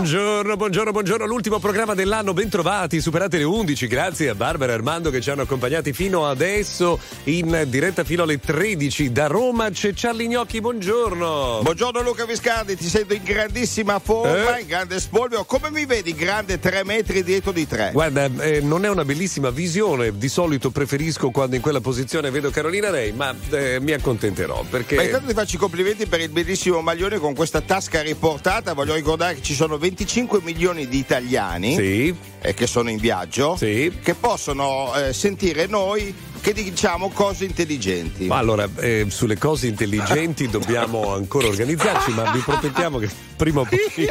Buongiorno, buongiorno, buongiorno. L'ultimo programma dell'anno, bentrovati, superate le 11. Grazie a Barbara e Armando che ci hanno accompagnati fino adesso in diretta fino alle 13. Da Roma c'è Charlie Gnocchi, buongiorno. Buongiorno Luca Viscardi, ti sento in grandissima forma, Eh? in grande spolvero. Come mi vedi grande 3 metri dietro di 3? Guarda, eh, non è una bellissima visione, di solito preferisco quando in quella posizione vedo Carolina Rei, ma eh, mi accontenterò perché... Ma intanto ti faccio i complimenti per il bellissimo maglione con questa tasca riportata. Voglio ricordare che ci sono 25 milioni di italiani Sì, eh, che sono in viaggio Sì. che possono eh, sentire noi che diciamo cose intelligenti. ma allora eh, sulle cose intelligenti dobbiamo ancora organizzarci, ma vi promettiamo che prima o poi,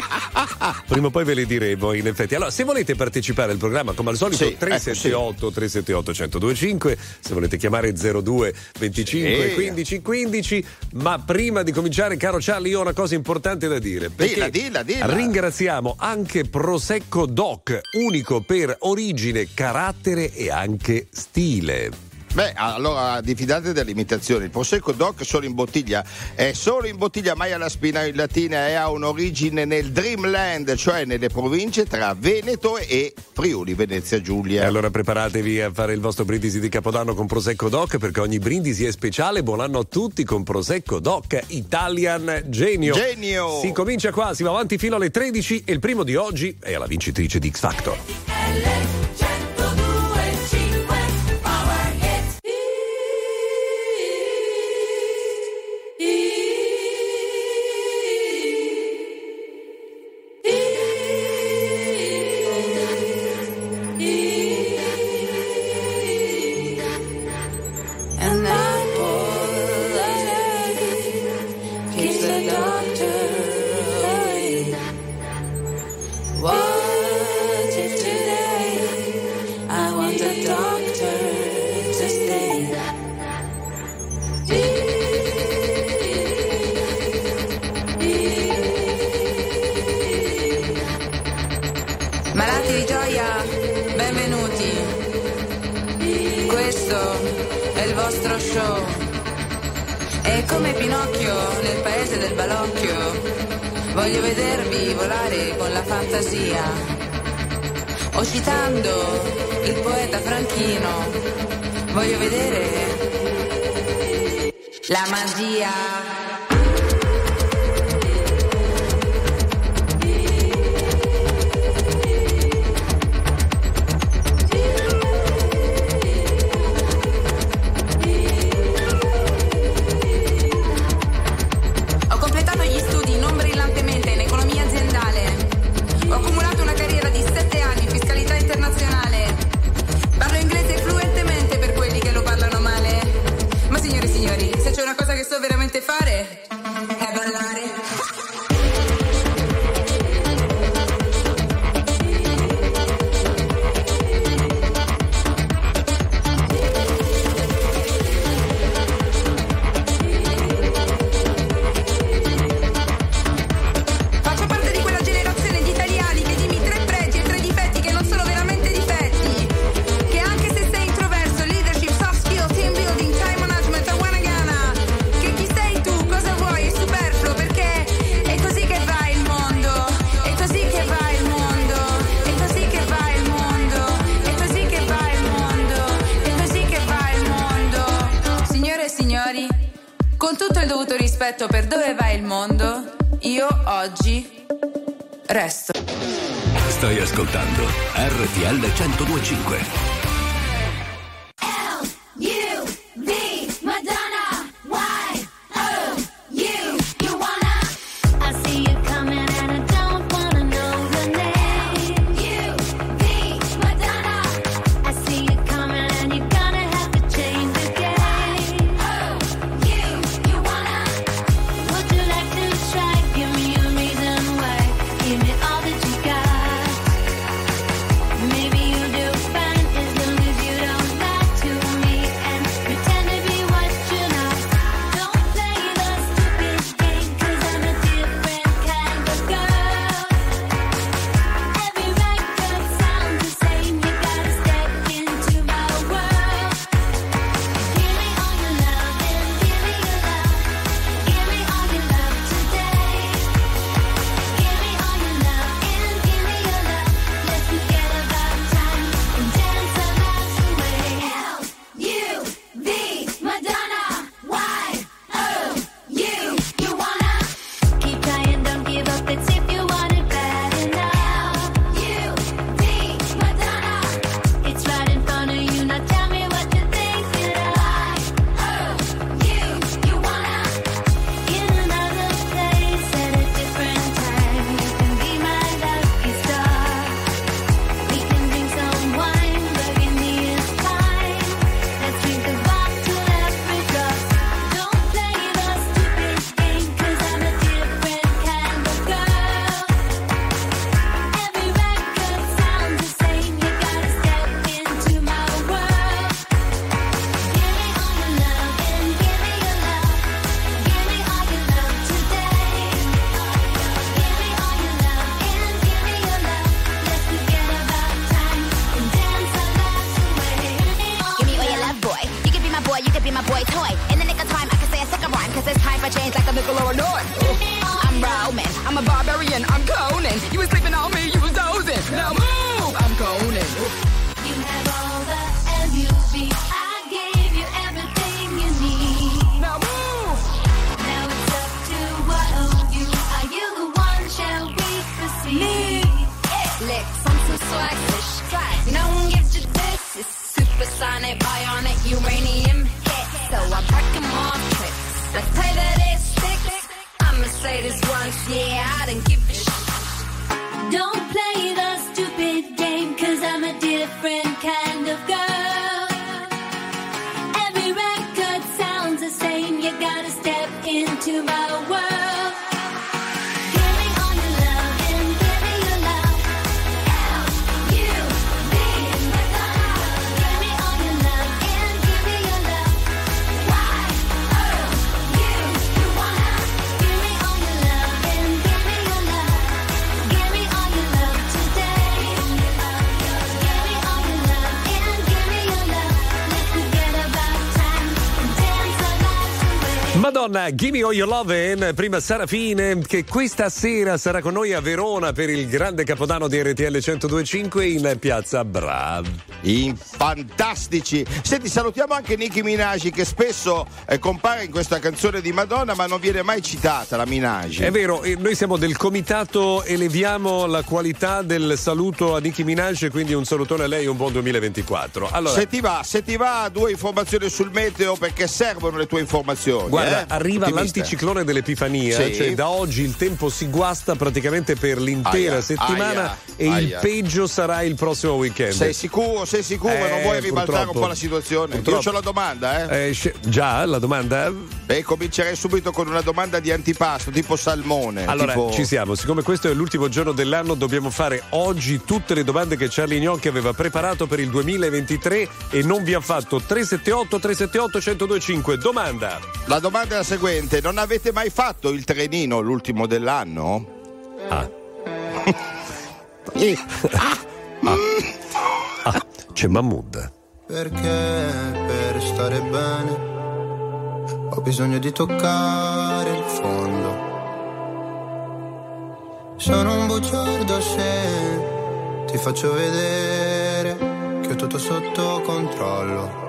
prima o poi ve le diremo in effetti. Allora, se volete partecipare al programma come al solito Sì, ecco, 378 378 1025, se volete chiamare 02 25 Sì. 15 15, ma prima di cominciare caro Charlie io ho una cosa importante da dire. Dilla, dilla, dilla. Ringraziamo anche Prosecco Doc, unico per origine, carattere e anche stile. Beh, allora diffidate delle imitazioni. Il Prosecco Doc solo in bottiglia è solo in bottiglia, mai alla spina in latina e ha un'origine nel Dreamland, cioè nelle province tra Veneto e Friuli, Venezia Giulia. E allora preparatevi a fare il vostro brindisi di Capodanno con Prosecco Doc perché ogni brindisi è speciale. Buon anno a tutti con Prosecco Doc Italian Genio. Genio! Si comincia qua, si va avanti fino alle 13 e il primo di oggi è la vincitrice di X Factor. RTL 1025. Be my boy toy. In the nick of time, I can say a second rhyme, cause it's time for change like a nickel or a dime. I'm Roman, I'm a barbarian, I'm Conan. You was sleeping on me, you was dozing. Now move, I'm Conan. You have all the MUV. I gave you everything you need. Now move. Now it's up to what of you. Are you the one? Shall we proceed? Licks, I'm so swaggish. Swag, no one gives you this. It's supersonic, Let's play that it. I'ma say this once, yeah, I didn't give a shit. Don't play the stupid game, cause I'm a different kind of girl. Madonna, Gimme All Your Love prima Sarafine che questa sera sarà con noi a Verona per il grande capodanno di RTL 1025 in piazza Brav. In fantastici. Senti, salutiamo anche Nicki Minaj che spesso eh, compare in questa canzone di Madonna, ma non viene mai citata la Minaj. È vero, noi siamo del comitato eleviamo la qualità del saluto a Nicki Minaj, quindi un salutone a lei e un buon 2024. Allora, Se ti va, se ti va, due informazioni sul meteo perché servono le tue informazioni. Guarda, eh? Arriva Ottimista. l'anticiclone dell'Epifania, Sì. cioè da oggi il tempo si guasta praticamente per l'intera Aia, settimana aia, e il aia. peggio sarà il prossimo weekend. Sei sicuro, sei sicuro, Eh, non vuoi ribaltare un po' la situazione? Purtroppo. Io ho la domanda, eh. Eh, sce- già, la domanda? Beh, comincerei subito con una domanda di antipasto, tipo salmone. Allora, tipo- ci siamo. Siccome questo è l'ultimo giorno dell'anno, dobbiamo fare oggi tutte le domande che Charlie Gnocchi aveva preparato per il 2023 e non vi ha fatto. 378 378 1025. Domanda. La domanda è la seguente: non avete mai fatto il trenino l'ultimo dell'anno? Ah, Eh, c'è Mahmood. Perché per stare bene ho bisogno di toccare il fondo. Sono un bugiardo se ti faccio vedere che ho tutto sotto controllo.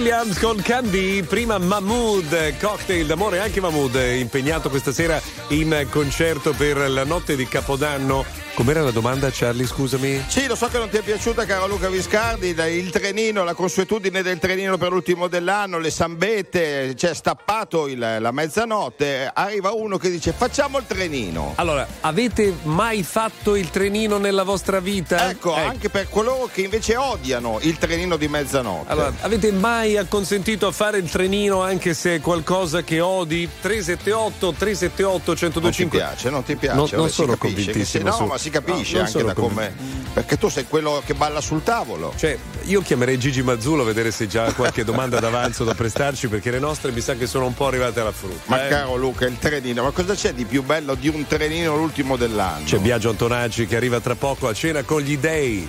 Williams con Candy, prima Mahmood, cocktail d'amore, anche Mahmood eh, impegnato questa sera in concerto per la notte di Capodanno. Com'era la domanda, Charlie? Scusami. Sì, lo so che non ti è piaciuta, caro Luca Viscardi. Il trenino, la consuetudine del trenino per l'ultimo dell'anno, le sambette, c'è stappato il, la mezzanotte. Arriva uno che dice: Facciamo il trenino. Allora, avete mai fatto il trenino nella vostra vita? Ecco, ecco. anche per coloro che invece odiano il trenino di mezzanotte. Allora, avete mai acconsentito a fare il trenino anche se è qualcosa che odi? 378 378 1025 Non ti piace, non ti piace. Non, non sono convintissimo. Se, no, su. ma si si capisce no, anche da come... Perché tu sei quello che balla sul tavolo. Cioè, io chiamerei Gigi Mazzullo a vedere se già qualche domanda d'avanzo da prestarci, perché le nostre mi sa che sono un po' arrivate alla frutta. Ma eh? caro Luca, il trenino, ma cosa c'è di più bello di un trenino l'ultimo dell'anno? C'è Biagio Antonacci che arriva tra poco a cena con gli dei.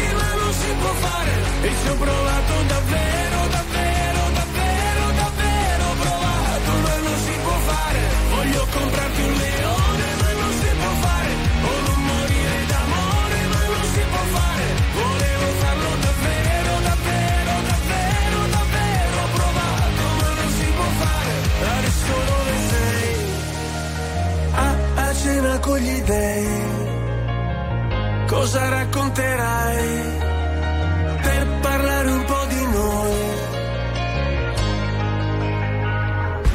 può fare. E ci ho provato davvero, davvero, davvero, davvero provato, ma non si può fare. Voglio comprarti un leone, ma non si può fare. O non morire d'amore, ma non si può fare. Volevo farlo davvero, davvero, davvero, davvero provato, ma non si può fare. Adesso dove sei? a, a cena con gli dei. Cosa racconterai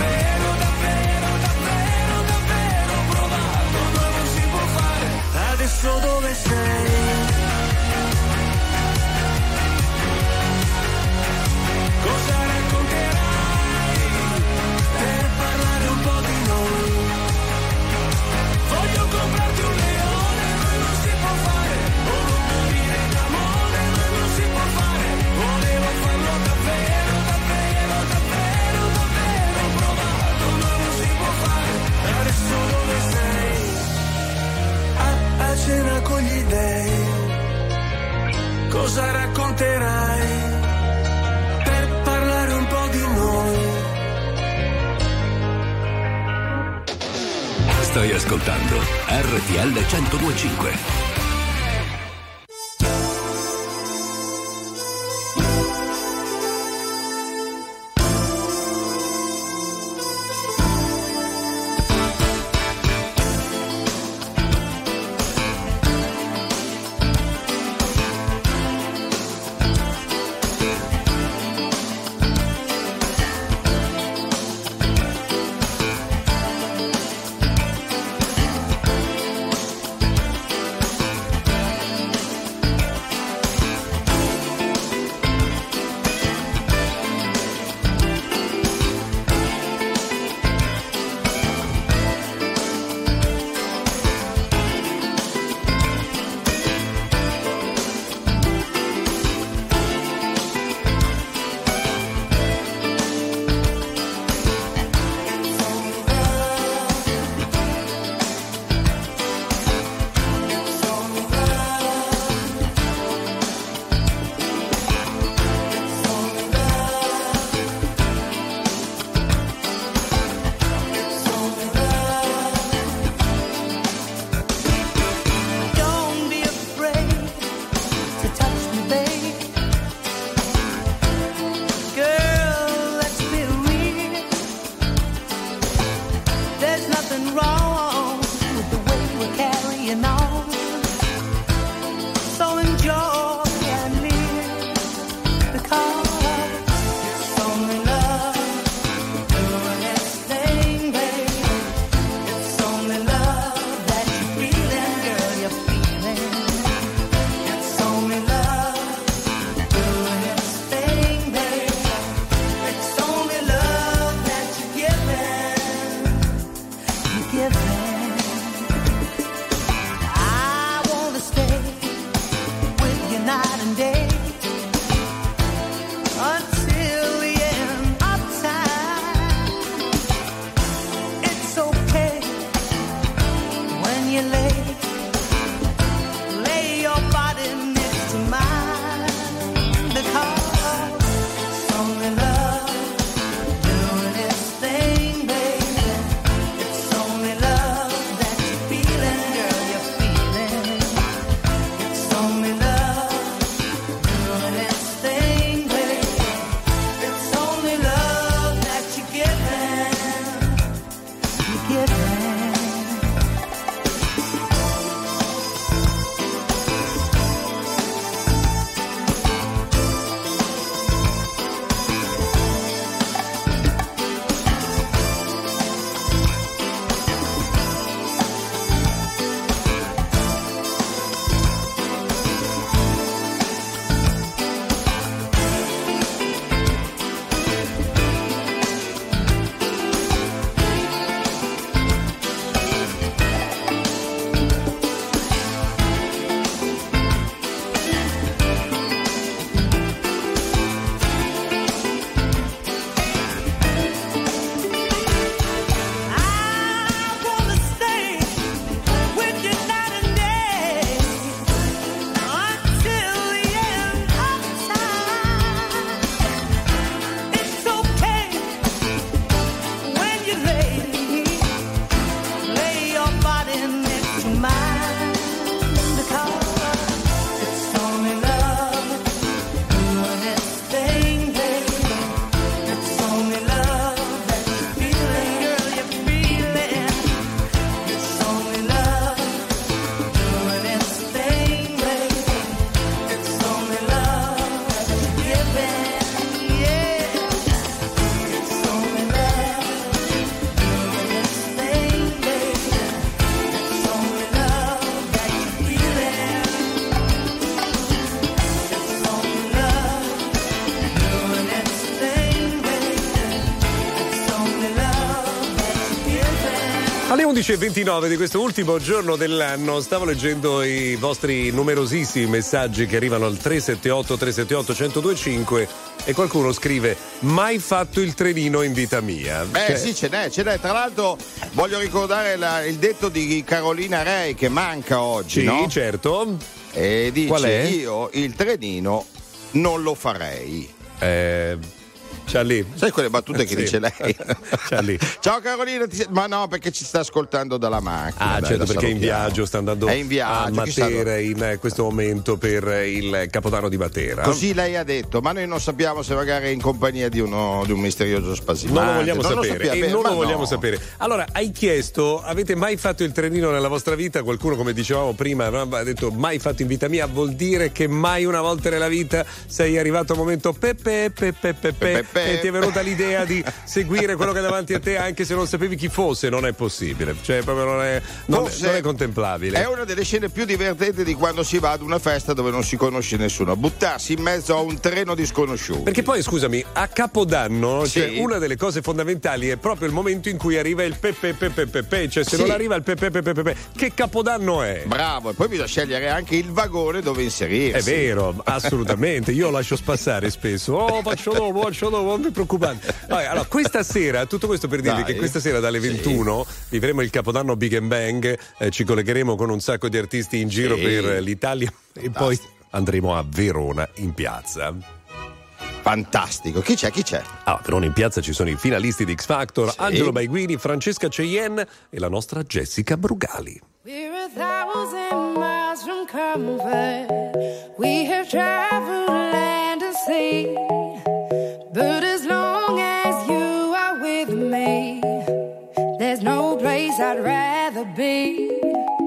davvero, davvero, davvero, davvero provato, ma si può fare, adesso dove sei? Cena con gli dei. Cosa racconterai? per parlare un po' di noi. Stai ascoltando RTL 1025. 11.29 di questo ultimo giorno dell'anno stavo leggendo i vostri numerosissimi messaggi che arrivano al 378 378 1025 e qualcuno scrive mai fatto il trenino in vita mia. Eh Cioè, sì, ce n'è, ce n'è. Tra l'altro voglio ricordare la- il detto di Carolina Rei che manca oggi, Sì, no? certo. E dice io il trenino non lo farei. Eh, c'ha lì. Sai quelle battute che Sì. dice lei? C'ha lì. Ciao Carolina, ti- ma no, perché ci sta ascoltando dalla macchina. Ah, dai, certo, perché è in viaggio, sta andando È in viaggio, a Matera in questo momento per il Capodanno di Matera. Così lei ha detto, ma noi non sappiamo se magari è in compagnia di, uno, di un misterioso spasimante. Non lo vogliamo Non sapere sappiamo, e beh, non lo vogliamo no. sapere. Allora, hai chiesto, avete mai fatto il trenino nella vostra vita? Qualcuno, come dicevamo prima, ha detto mai fatto in vita mia, vuol dire che mai una volta nella vita sei arrivato a un momento pepe, pepe, pepe, Pepe. E ti è venuta l'idea di seguire quello che è davanti a te anche se non sapevi chi fosse, non è possibile. Cioè, proprio non è, non, non è contemplabile. È una delle scene più divertenti di quando si va ad una festa dove non si conosce nessuno. Buttarsi in mezzo a un treno di sconosciuti. Perché poi, scusami, a Capodanno, Sì. cioè, una delle cose fondamentali è proprio il momento in cui arriva il pepe pepe pepe, cioè se Sì. non arriva il pepe pepe pepe, che Capodanno è? Bravo, e poi bisogna scegliere anche il vagone dove inserirsi. È vero, assolutamente. Io lascio spassare spesso. Oh, faccio dopo, faccio dopo, preoccupate. Vabbè, allora, questa sera, tutto questo per dirvi Dai. che questa sera dalle Sì. 21 vivremo il Capodanno Big and Bang, eh, ci collegheremo con un sacco di artisti in giro Sì. per l'Italia e poi andremo a Verona in piazza. Fantastico. Chi c'è? Chi c'è? A Verona in piazza ci sono i finalisti di X Factor, Sì. Angelo Baiguini, Francesca Cheyenne e la nostra Jessica Brugali. We're a thousand miles from comfort. We have traveled land and sea. I'd rather be.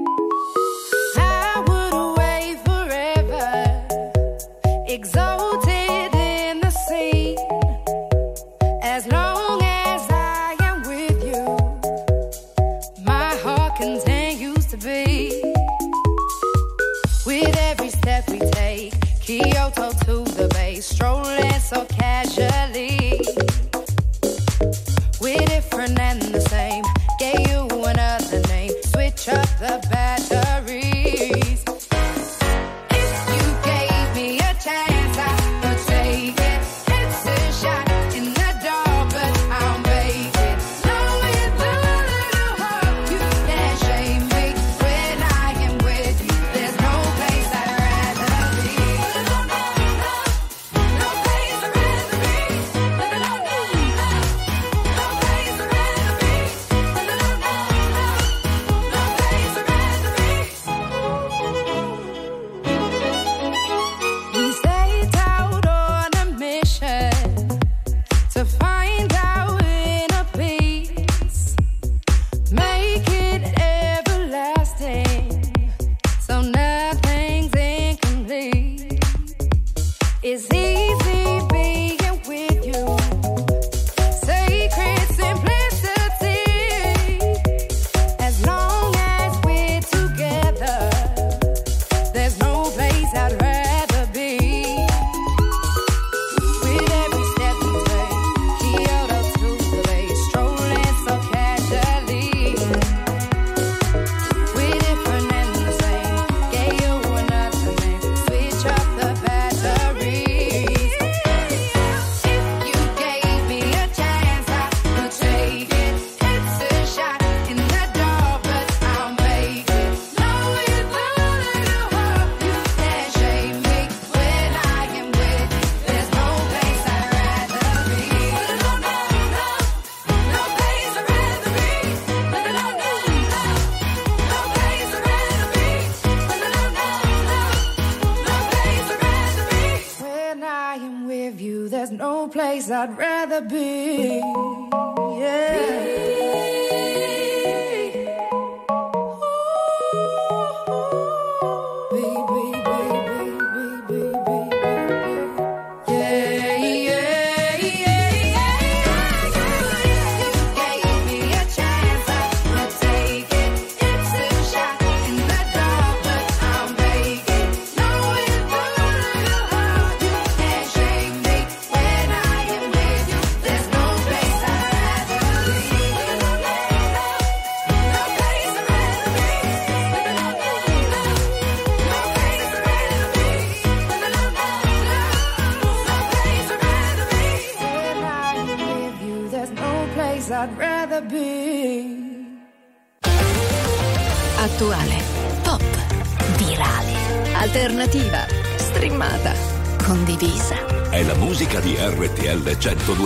I'd rather be.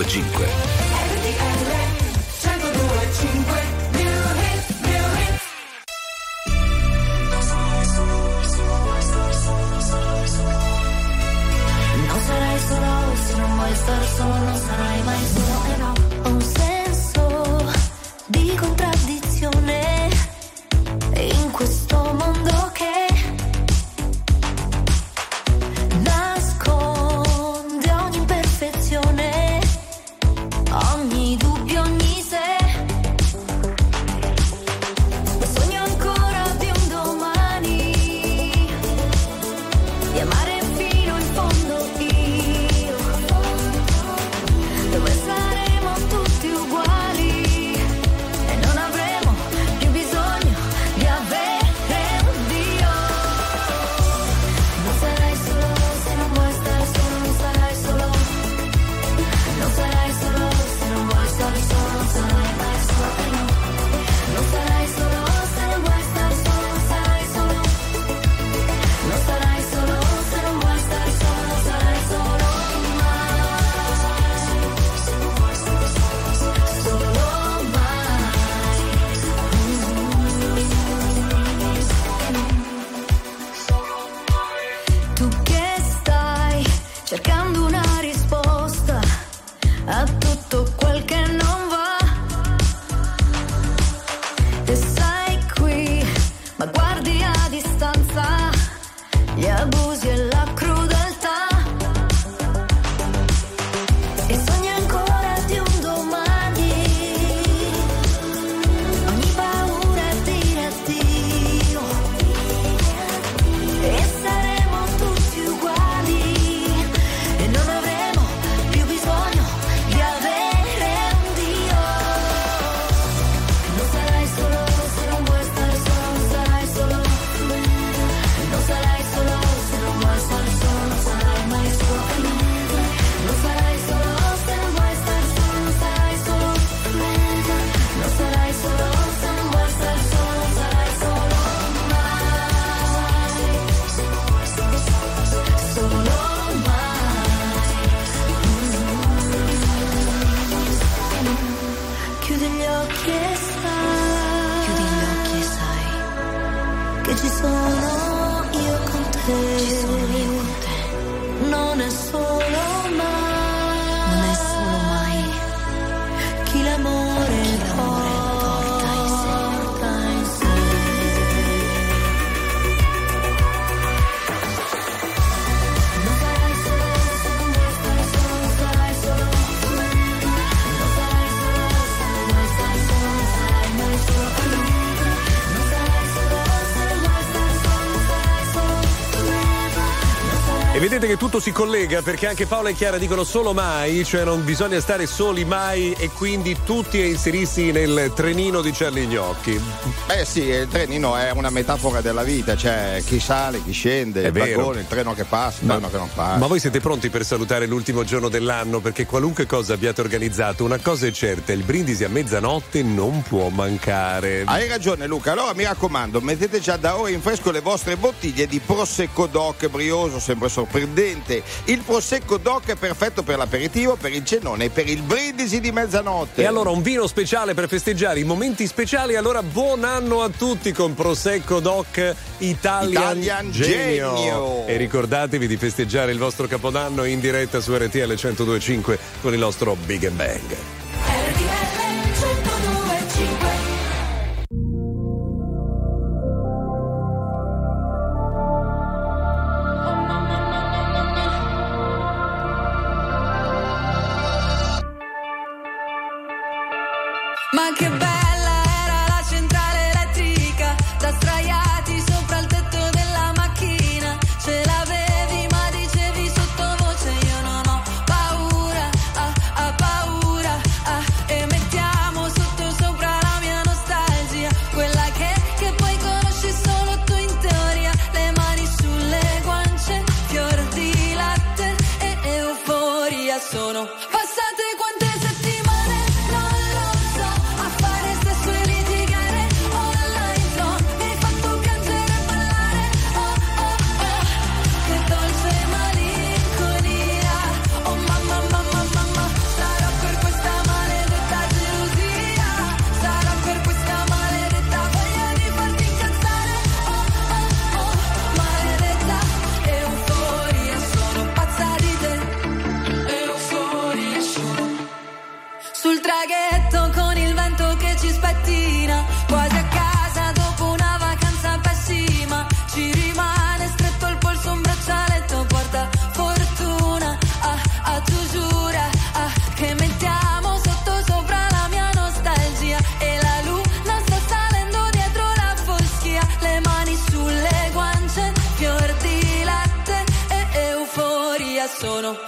105. tutto si collega perché anche Paola e Chiara dicono solo mai, cioè non bisogna stare soli mai e quindi tutti a inserirsi nel trenino di Charlie Gnocchi. Beh sì, il trenino è una metafora della vita, cioè chi sale, chi scende, è il vero. vagone, il treno che passa, il treno che non passa. Ma voi siete pronti per salutare l'ultimo giorno dell'anno perché qualunque cosa abbiate organizzato, una cosa è certa, il brindisi a mezzanotte non può mancare. Hai ragione Luca, allora mi raccomando, mettete già da ora in fresco le vostre bottiglie di Prosecco Doc Brioso, sempre sorprendente gente. Il prosecco DOC è perfetto per l'aperitivo, per il cenone e per il brindisi di mezzanotte. E allora un vino speciale per festeggiare i momenti speciali. Allora buon anno a tutti con prosecco DOC Italian, Italian Genio. Genio. E ricordatevi di festeggiare il vostro capodanno in diretta su RTL 1025 con il nostro Big Bang. Sono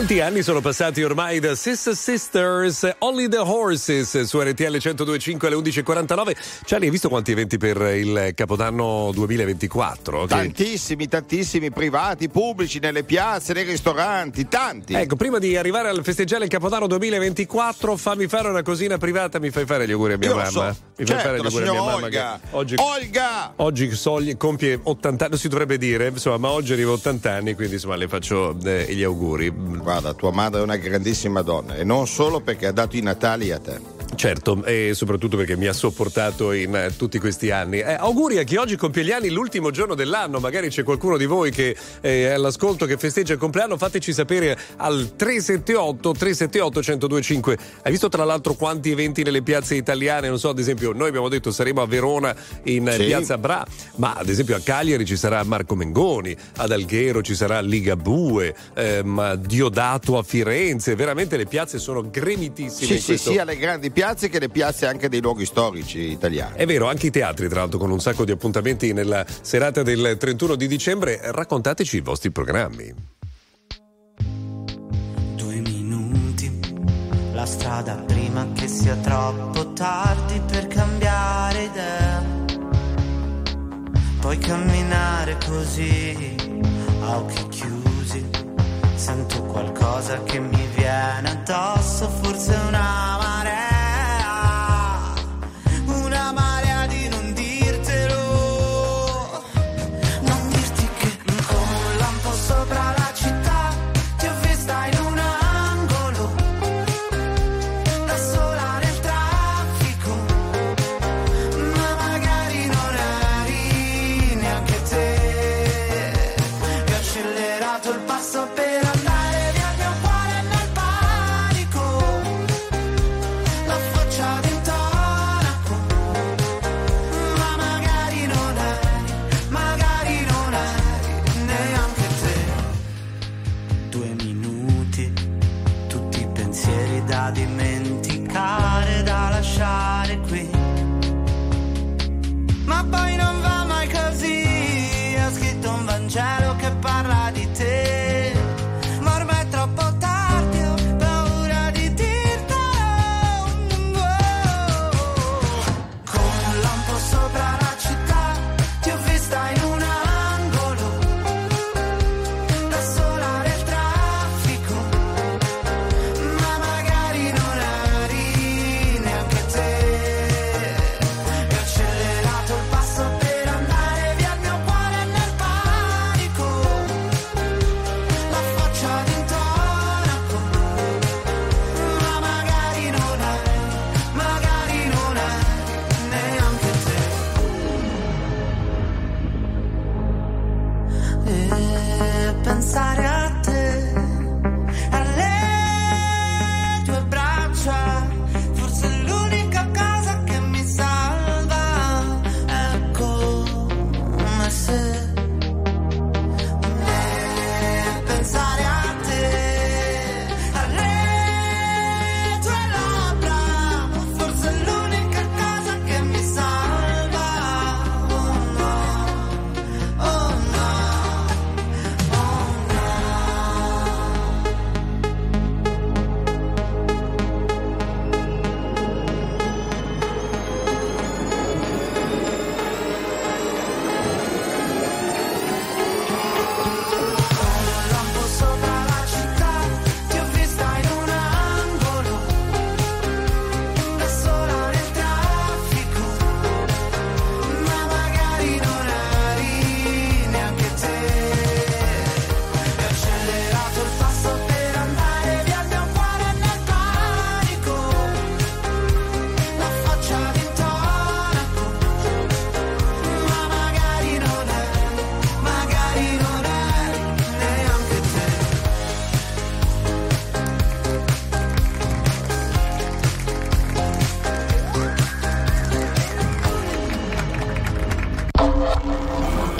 Quanti anni sono passati ormai da Sister Sisters, Only the Horses su RTL 1025 alle 11.49. Gianni, hai visto quanti eventi per il Capodanno 2024? Che- Tantissimi, tantissimi privati, pubblici, nelle piazze, nei ristoranti, tanti. Ecco, prima di arrivare al festeggiare il Capodanno 2024, fammi fare una cosina privata, mi fai fare gli auguri a mia Io mamma? so. Mi Certo, fai fare gli la auguri a mia mamma Olga. che oggi Olga! Oggi soglie- compie 80 anni, non si dovrebbe dire, insomma, ma oggi arriva a 80 anni, quindi insomma le faccio eh, gli auguri. Guarda, tua madre è una grandissima donna e non solo perché ha dato i Natali a te. Certo, e soprattutto perché mi ha sopportato in eh, tutti questi anni. Eh, auguri a chi oggi compie gli anni, l'ultimo giorno dell'anno. Magari c'è qualcuno di voi che eh, è all'ascolto che festeggia il compleanno. Fateci sapere al 378 378 1025. Hai visto tra l'altro quanti eventi nelle piazze italiane? Non so, ad esempio, noi abbiamo detto saremo a Verona in Sì. piazza Bra, ma ad esempio a Cagliari ci sarà Marco Mengoni, ad Alghero ci sarà Ligabue, ehm, Diodato a Firenze. Veramente le piazze sono gremitissime. Sì, sì, questo- sia le grandi piazze che le piazze anche dei luoghi storici italiani. È vero, anche i teatri, tra l'altro, con un sacco di appuntamenti nella serata del 31 di dicembre. Raccontateci i vostri programmi. Due minuti, la strada prima che sia troppo tardi per cambiare idea. Puoi camminare così, a occhi chiusi. Sento qualcosa che mi viene addosso, forse una marea.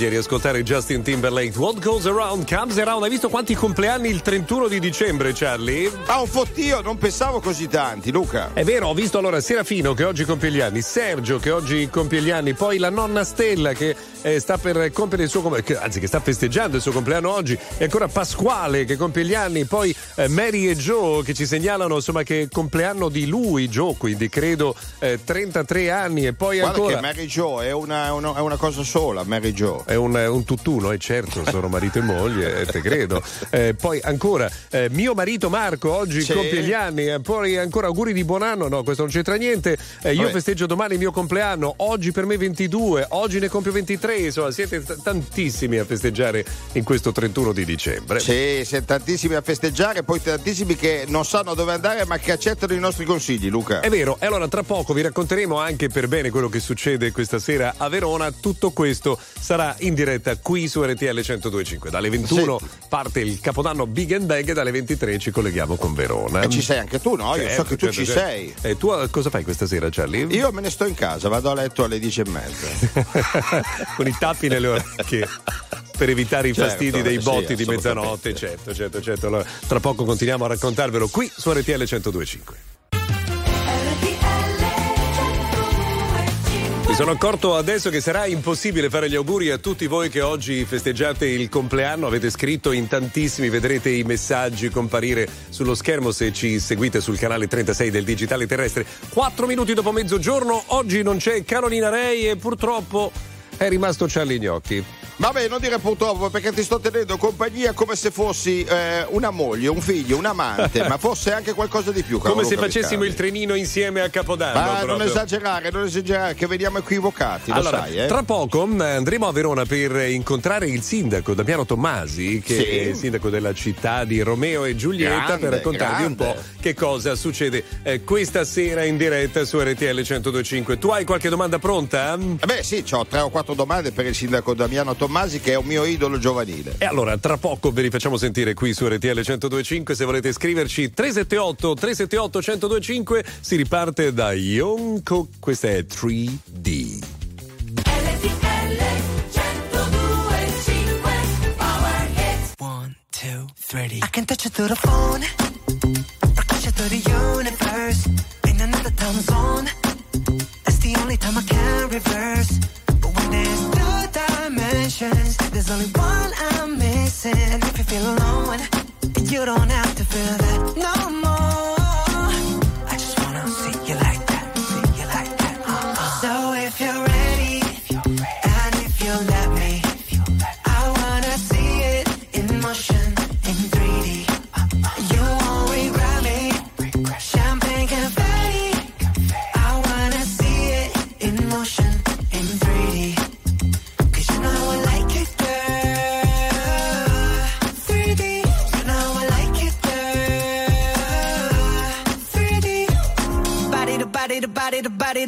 Meraviglia riascoltare Justin Timberlake. What goes around comes around. Hai visto quanti compleanni il 31 di dicembre, Charlie? Ah, un fottio, non pensavo così tanti, Luca. È vero, ho visto allora Serafino che oggi compie gli anni, Sergio che oggi compie gli anni, poi la nonna Stella che eh, sta per compiere il suo compleanno, anzi che sta festeggiando il suo compleanno oggi, e ancora Pasquale che compie gli anni, poi eh, Mary e Joe che ci segnalano insomma che compleanno di lui, Joe, quindi credo eh, 33 anni e poi Guarda ancora... che Mary Jo è una, una- è una cosa sola, Mary Jo. È un, un tutt'uno, e certo, sono marito e moglie, eh, te credo. Eh, poi ancora, eh, mio marito Marco oggi Sì. compie gli anni, poi ancora auguri di buon anno, no, questo non c'entra niente. Io Vabbè. festeggio domani il mio compleanno, oggi per me 22, oggi ne compio 23, insomma, siete t- tantissimi a festeggiare in questo 31 di dicembre. Sì, siamo tantissimi a festeggiare, poi tantissimi che non sanno dove andare ma che accettano i nostri consigli, Luca. È vero, e allora tra poco vi racconteremo anche per bene quello che succede questa sera a Verona. Tutto questo sarà in diretta qui su RTL 1025. Dalle 21 parte il capodanno Big and Bang e dalle 23 ci colleghiamo con Verona. E ci sei anche tu, no? Io Certo, so che tu certo, ci certo. sei. E tu cosa fai questa sera, Charlie? Io me ne sto in casa, vado a letto alle dieci e mezza. con i tappi nelle orecchie. Per evitare i Certo, fastidi dei sì, botti di assolutamente. mezzanotte, certo, certo, certo. Allora, tra poco continuiamo a raccontarvelo qui su RTL 1025. Mi sono accorto adesso che sarà impossibile fare gli auguri a tutti voi che oggi festeggiate il compleanno, avete scritto in tantissimi, vedrete i messaggi comparire sullo schermo se ci seguite sul canale 36 del Digitale Terrestre. Quattro minuti dopo mezzogiorno, oggi non c'è Carolina Rei e purtroppo è rimasto Charlie Gnocchi. Vabbè, non dire purtroppo perché ti sto tenendo compagnia come se fossi eh, una moglie, un figlio, un amante, ma fosse anche qualcosa di più. Come se facessimo il trenino insieme a Capodanno. Ma non proprio. esagerare, non esagerare, che veniamo equivocati, lo Allora, sai, eh? tra poco mh, andremo a Verona per incontrare il sindaco Damiano Tommasi, che Sì. è il sindaco della città di Romeo e Giulietta, Grande, per raccontarvi un grande. po' che cosa succede eh, questa sera in diretta su RTL 1025. Tu hai qualche domanda pronta? Eh Beh sì, ho tre o quattro domande per il sindaco Damiano Tommasi che è un mio idolo giovanile. E allora, tra poco ve li facciamo sentire qui su RTL 1025. Se volete scriverci 378 378 1025, si riparte da Yonko. Questa è 3D. One, two, three. I can touch you through the phone, or touch you through the universe. In another time zone, that's the only time I can reverse. There's only one I'm missing. If you feel alone, you don't have to feel that no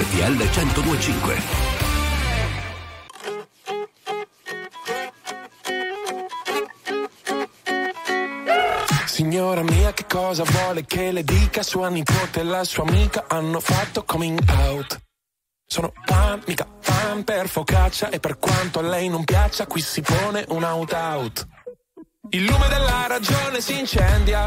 RTL 1025. Signora mia, che cosa vuole che le dica? Sua nipote e la sua amica hanno fatto coming out. Sono pan, mica pan per focaccia e per quanto a lei non piaccia, qui si pone un out out. Il lume della ragione si incendia.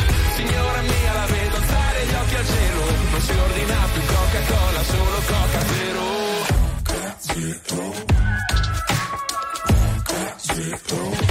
Non si ordina più Coca-Cola, solo Coca Zero. Coca Zero. Coca Zero.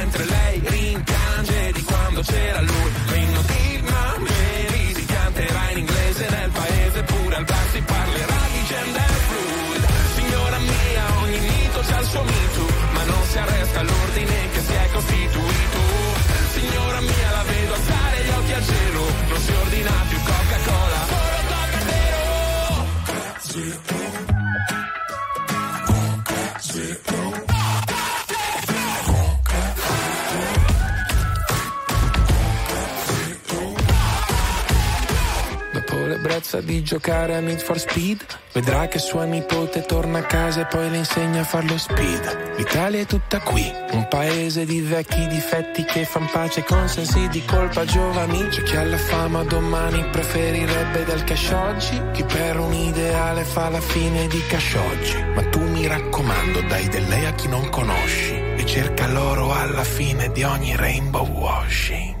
c'era lui. L'ebbrezza di giocare a Need for Speed, vedrà che sua nipote torna a casa e poi le insegna a far lo speed. L'Italia è tutta qui, un paese di vecchi difetti che fan pace con sensi di colpa giovani. C'è chi alla fama domani preferirebbe del cash oggi, chi per un ideale fa la fine di cash oggi. Ma tu mi raccomando, dai del lei a chi non conosci e cerca l'oro alla fine di ogni rainbow washing.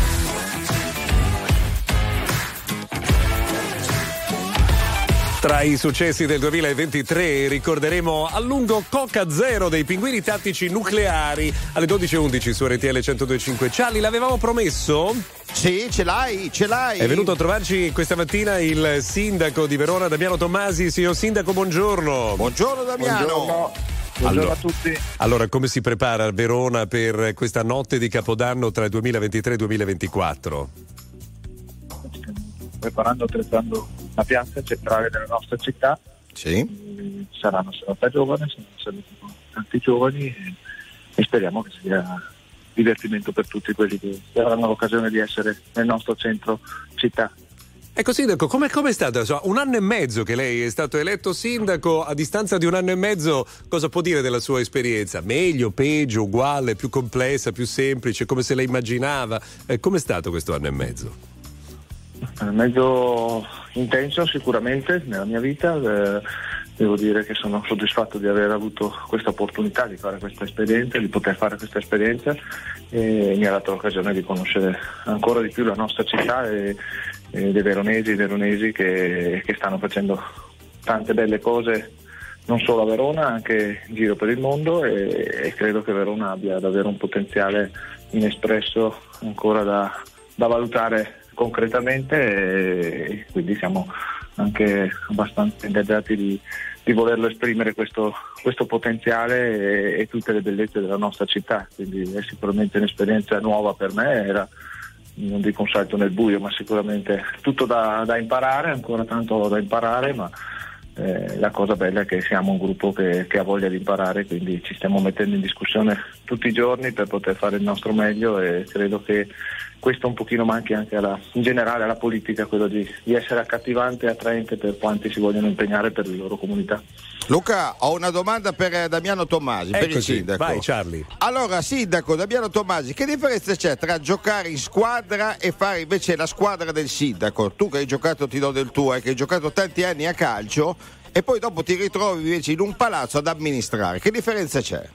Tra i successi del 2023 ricorderemo a lungo Coca Zero dei pinguini tattici nucleari alle 12.11 su RTL 1025. Charlie, l'avevamo promesso? Sì, ce l'hai, ce l'hai. È venuto a trovarci questa mattina il sindaco di Verona, Damiano Tommasi. Signor sindaco, buongiorno. Buongiorno Damiano. Buongiorno. Buongiorno Allora- a tutti. Allora, come si prepara Verona per questa notte di Capodanno tra il 2023 e il 2024? Preparando, attrezzando la piazza centrale della nostra città. Sì. Sarà una serata giovane, saranno tanti giovani e, e speriamo che sia divertimento per tutti quelli che avranno l'occasione di essere nel nostro centro città. Ecco sindaco, come è stato? Insomma, un anno e mezzo che lei è stato eletto sindaco, a distanza di un anno e mezzo cosa può dire della sua esperienza? Meglio, peggio, uguale, più complessa, più semplice, come se lei immaginava? Eh, com'è stato questo anno e mezzo? È meglio intenso sicuramente nella mia vita, eh, devo dire che sono soddisfatto di aver avuto questa opportunità di fare questa esperienza, di poter fare questa esperienza e mi ha dato l'occasione di conoscere ancora di più la nostra città e, e dei veronesi e veronesi che, che stanno facendo tante belle cose non solo a Verona, anche in giro per il mondo e, e credo che Verona abbia davvero un potenziale inespresso ancora da, da valutare concretamente quindi siamo anche abbastanza ingaggiati di, di volerlo esprimere questo, questo potenziale e, e tutte le bellezze della nostra città, quindi è sicuramente un'esperienza nuova per me, era non dico un salto nel buio, ma sicuramente tutto da, da imparare, ancora tanto da imparare, ma eh, la cosa bella è che siamo un gruppo che, che ha voglia di imparare, quindi ci stiamo mettendo in discussione tutti i giorni per poter fare il nostro meglio e credo che questo un pochino manchi anche alla, in generale alla politica, quello di, di essere accattivante e attraente per quanti si vogliono impegnare per le loro comunità. Luca, ho una domanda per eh, Damiano Tommasi, per il Eccoci, sindaco. vai Charlie. Allora, sindaco Damiano Tommasi, che differenza c'è tra giocare in squadra e fare invece la squadra del sindaco? Tu che hai giocato, ti do del tuo, e che hai giocato tanti anni a calcio e poi dopo ti ritrovi invece in un palazzo ad amministrare. Che differenza c'è?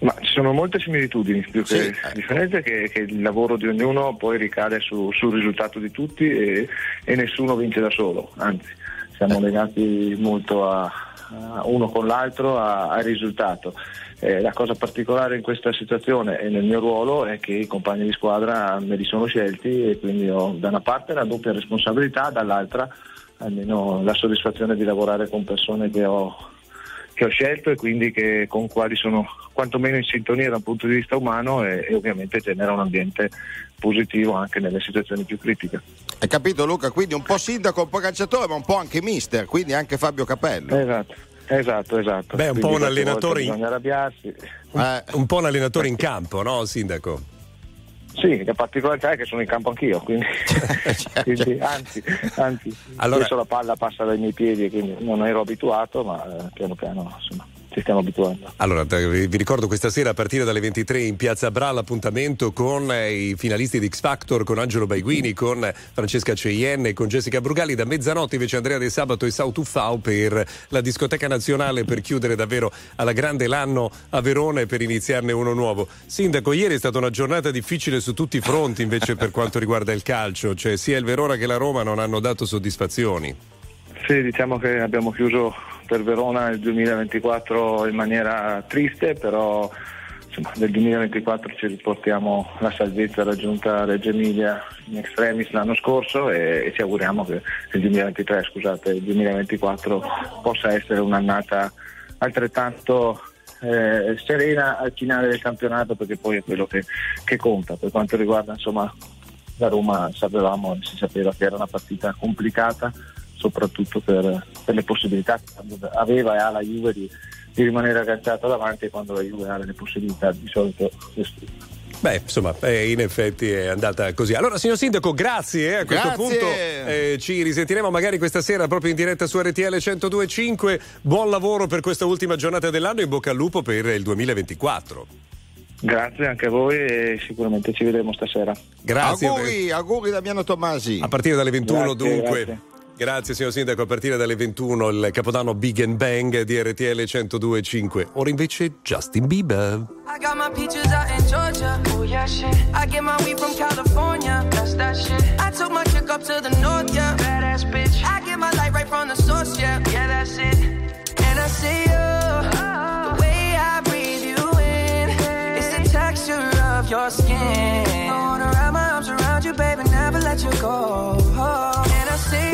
Ma ci sono molte similitudini, più che Sì. differenze che, che il lavoro di ognuno poi ricade su- sul risultato di tutti e, e nessuno vince da solo, anzi siamo legati molto a, a uno con l'altro, al risultato. Eh, la cosa particolare in questa situazione e nel mio ruolo è che i compagni di squadra me li sono scelti e quindi ho da una parte la doppia responsabilità, dall'altra almeno la soddisfazione di lavorare con persone che ho che ho scelto e quindi che, con quali sono quantomeno in sintonia da un punto di vista umano e, e ovviamente genera un ambiente positivo anche nelle situazioni più critiche. Hai capito Luca? Quindi un po' sindaco, un po' calciatore, ma un po' anche mister, quindi anche Fabio Capello. Esatto, esatto, esatto. Beh, un po' Quindi un qualche allenatore in- Bisogna arrabbiarsi. Un, un po' un allenatore in campo, no, sindaco? Sì, la particolarità è che sono in campo anch'io, quindi, quindi anzi, anzi Allora- adesso la palla passa dai miei piedi, quindi non ero abituato, ma eh, piano piano insomma, ci stiamo abituando. Allora, vi ricordo questa sera a partire dalle 23 in Piazza Bra l'appuntamento con eh, i finalisti di X Factor, con Angelo Baiguini, con Francesca Cheyenne e con Jessica Brugali. Da mezzanotte invece Andrea De Sabato e Sau Tuffau per la discoteca nazionale per chiudere davvero alla grande l'anno a Verona e per iniziarne uno nuovo. Sindaco, ieri è stata una giornata difficile su tutti i fronti invece per quanto riguarda il calcio, cioè sia il Verona che la Roma non hanno dato soddisfazioni. Sì, diciamo che abbiamo chiuso per Verona il 2024 in maniera triste, però insomma, nel 2024 ci riportiamo la salvezza raggiunta a Reggio Emilia in extremis l'anno scorso e, e ci auguriamo che il 2023, scusate, il 2024 possa essere un'annata altrettanto eh, serena al finale del campionato perché poi è quello che, che conta. Per quanto riguarda insomma, la Roma sapevamo si sapeva che era una partita complicata soprattutto per, per le possibilità che aveva e ha la Juve di, di rimanere agganciata davanti quando la Juve ha delle possibilità di solito le sfrutta. Beh, insomma, eh, in effetti è andata così. Allora, signor Sindaco, grazie. eh, a questo Grazie. punto eh, ci risentiremo magari questa sera proprio in diretta su RTL 1025. Buon lavoro per questa ultima giornata dell'anno e in bocca al lupo per il 2024. Grazie anche a voi e sicuramente ci vedremo stasera. Grazie. Auguri, auguri Damiano Tomasi. A partire dalle 21 Grazie, dunque. grazie. Grazie signor Sindaco, a partire dalle 21 il capodanno Big and Bang di RTL 1025. Ora invece Justin Bieber. I got my peaches out in Georgia. Oh yeah, shit. I get my weed from California. That's that shit. I took my chick up to the north, yeah. Badass bitch. I get my light right from the source, yeah. Yeah, that's it. And I see you. The way I breathe you in. It's the texture of your skin. I wanna wrap my arms around you, baby, never let you go. And I see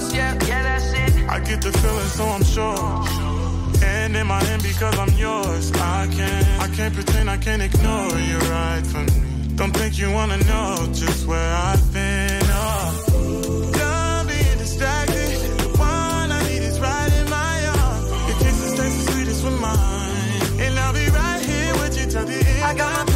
Source, yeah. Yeah, that's it. I get the feeling, so I'm sure. And in my hand because I'm yours. I can't, I can't pretend, I can't ignore you right from me. Don't think you wanna know just where I've been. Oh. Done being distracted. The one I need is right in my arms. Your kisses taste the sweetest with mine. And I'll be right here with you till the end. I got my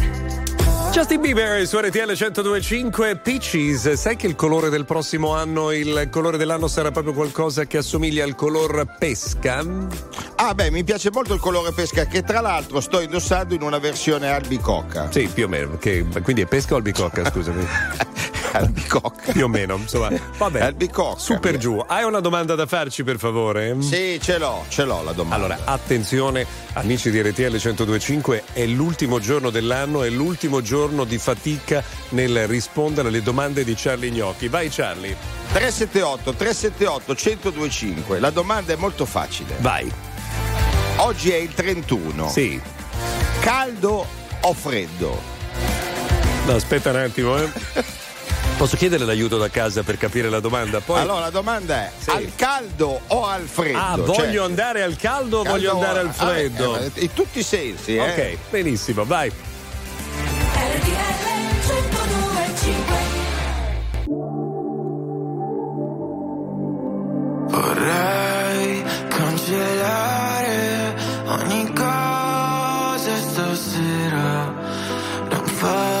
Justin Bieber su RTL 1025 Peaches, sai che il colore del prossimo anno, il colore dell'anno sarà proprio qualcosa che assomiglia al color pesca? Ah beh, mi piace molto il colore pesca che tra l'altro sto indossando in una versione albicocca. Sì, più o meno, che, quindi è pesca o albicocca, scusami? Albicocca. Più o meno, insomma. Vabbè. Albicocca. Super giù. Hai una domanda da farci, per favore? Sì, ce l'ho, ce l'ho la domanda. Allora, attenzione, amici di RTL 1025, è l'ultimo giorno dell'anno, è l'ultimo giorno di fatica nel rispondere alle domande di Charlie Gnocchi. Vai Charlie. 378 378 1025. La domanda è molto facile. Vai. Oggi è il 31. Sì. Caldo o freddo? No, aspetta un attimo, eh. Posso chiedere l'aiuto da casa per capire la domanda? Poi... Allora, la domanda è: sì. al caldo o al freddo? Ah, cioè, voglio andare al caldo o voglio andare al freddo? Ah, in tutti i sensi, eh? Ok, benissimo, vai. Vorrei cancellare ogni cosa stasera. Non fare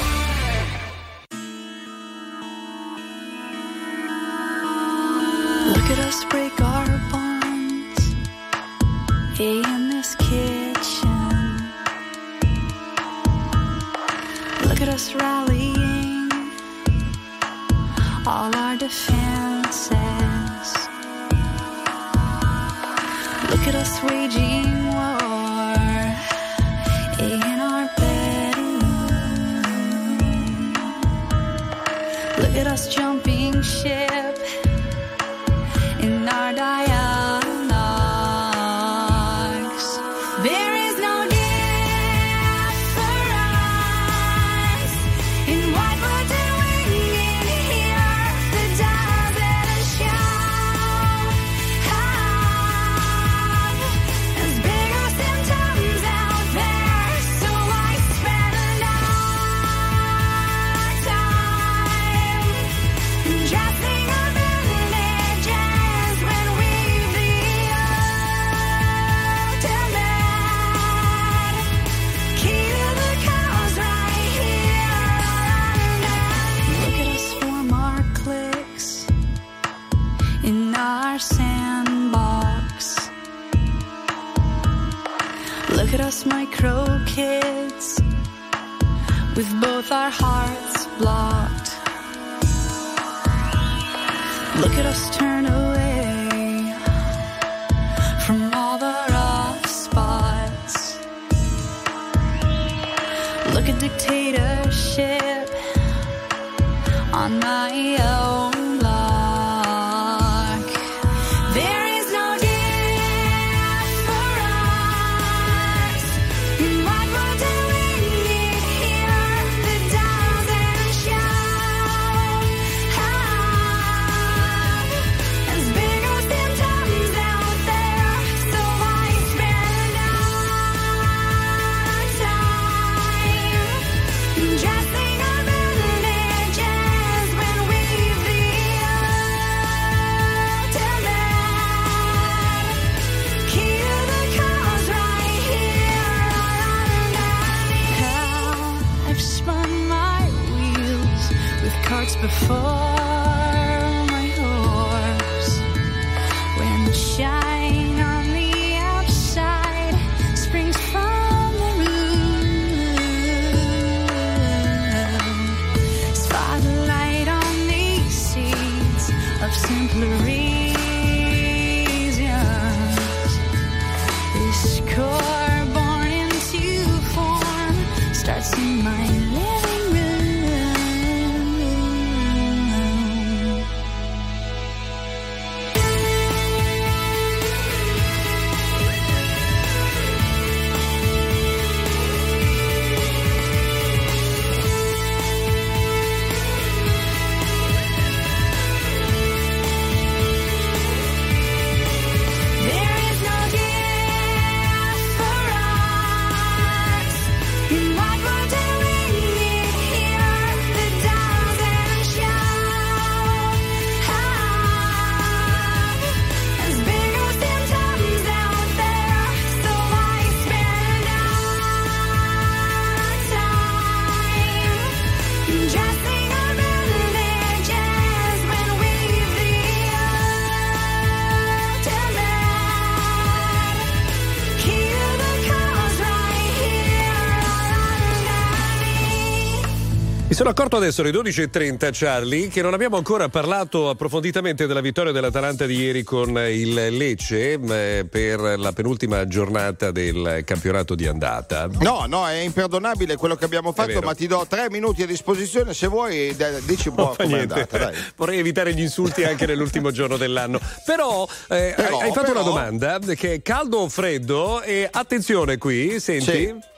Sono accorto adesso alle 12.30, Charlie, che non abbiamo ancora parlato approfonditamente della vittoria dell'Atalanta di ieri con il Lecce eh, per la penultima giornata del campionato di andata. No, no, è imperdonabile quello che abbiamo fatto, ma ti do tre minuti a disposizione. Se vuoi, d- dici un po' com'è niente. andata. Vorrei evitare gli insulti anche nell'ultimo giorno dell'anno. Però, eh, Però, hai, hai fatto però- una domanda che è caldo o freddo? E attenzione qui, senti.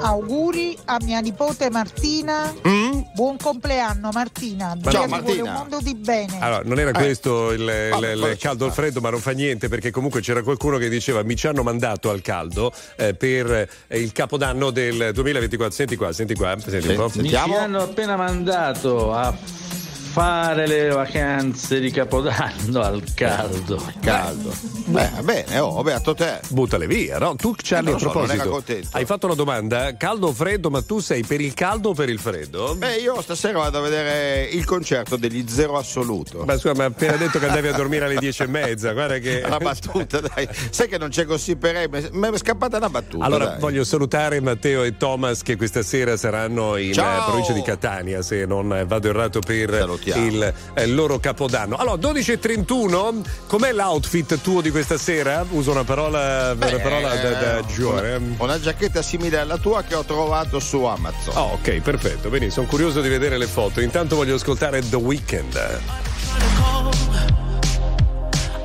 Auguri a mia nipote Martina. Buon compleanno Martina. Ma no, Martina. un mondo di bene. Allora, non era Eh. questo il, il- il ci caldo o il freddo, ma non fa niente perché comunque c'era qualcuno che diceva mi ci hanno mandato al caldo eh, per eh, il capodanno del 2024. Senti qua, senti qua, senti un po'. Mi ci hanno appena mandato a fare le vacanze di Capodanno al caldo. Caldo. Beh, bene, oh, beato te. Buttale via, no? Tu, Charlie, Eh, a so, proposito, hai fatto una domanda, caldo o freddo, ma tu sei per il caldo o per il freddo? Beh, io stasera vado a vedere il concerto degli Zero Assoluto. Ma scusa, ma appena detto che andavi a dormire alle dieci e mezza, guarda che... Una battuta, dai. Sai che non c'è così per mi è scappata una battuta. Allora, dai. voglio salutare Matteo e Thomas che questa sera saranno in Ciao! eh, provincia di Catania, se non vado errato per salutiamo. Eh, il loro capodanno. Allora, 12.31, com'è l'outfit tuo di questa sera? Uso una parola, Beh, una parola da, da eh, giovane. Una, eh. una, giacchetta simile alla tua che ho trovato su Amazon. Oh, ok, perfetto, bene, sono curioso di vedere le foto. Intanto voglio ascoltare The Weeknd.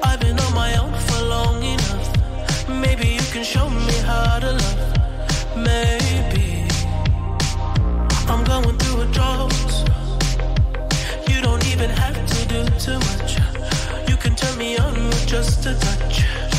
I've been on my own for long enough. Maybe you can show me how to love. Maybe I'm going through a drought. even have to do too much. You can turn me on with just a touch.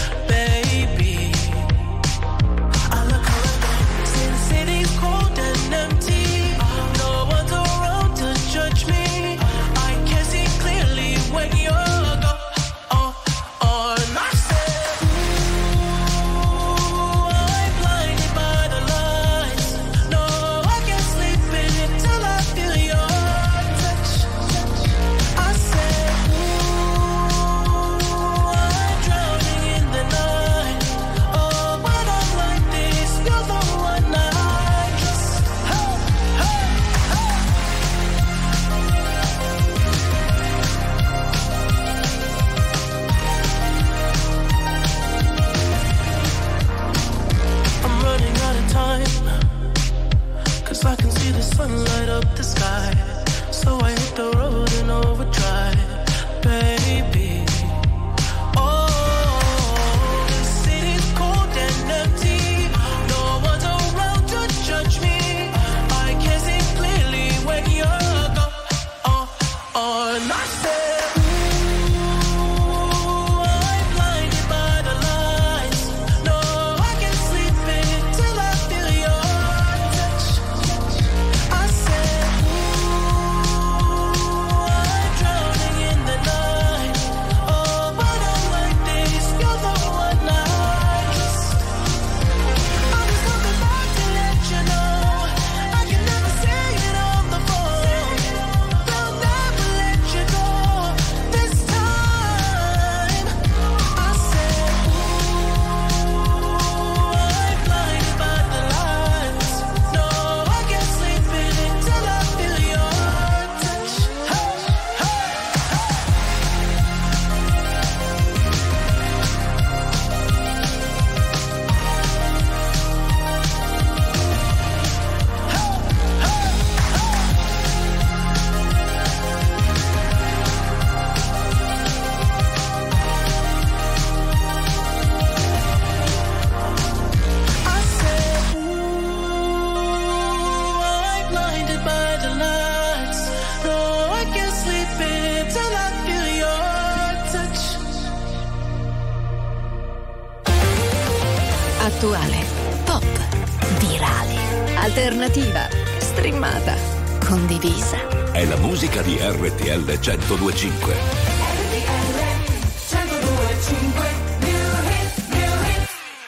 1025.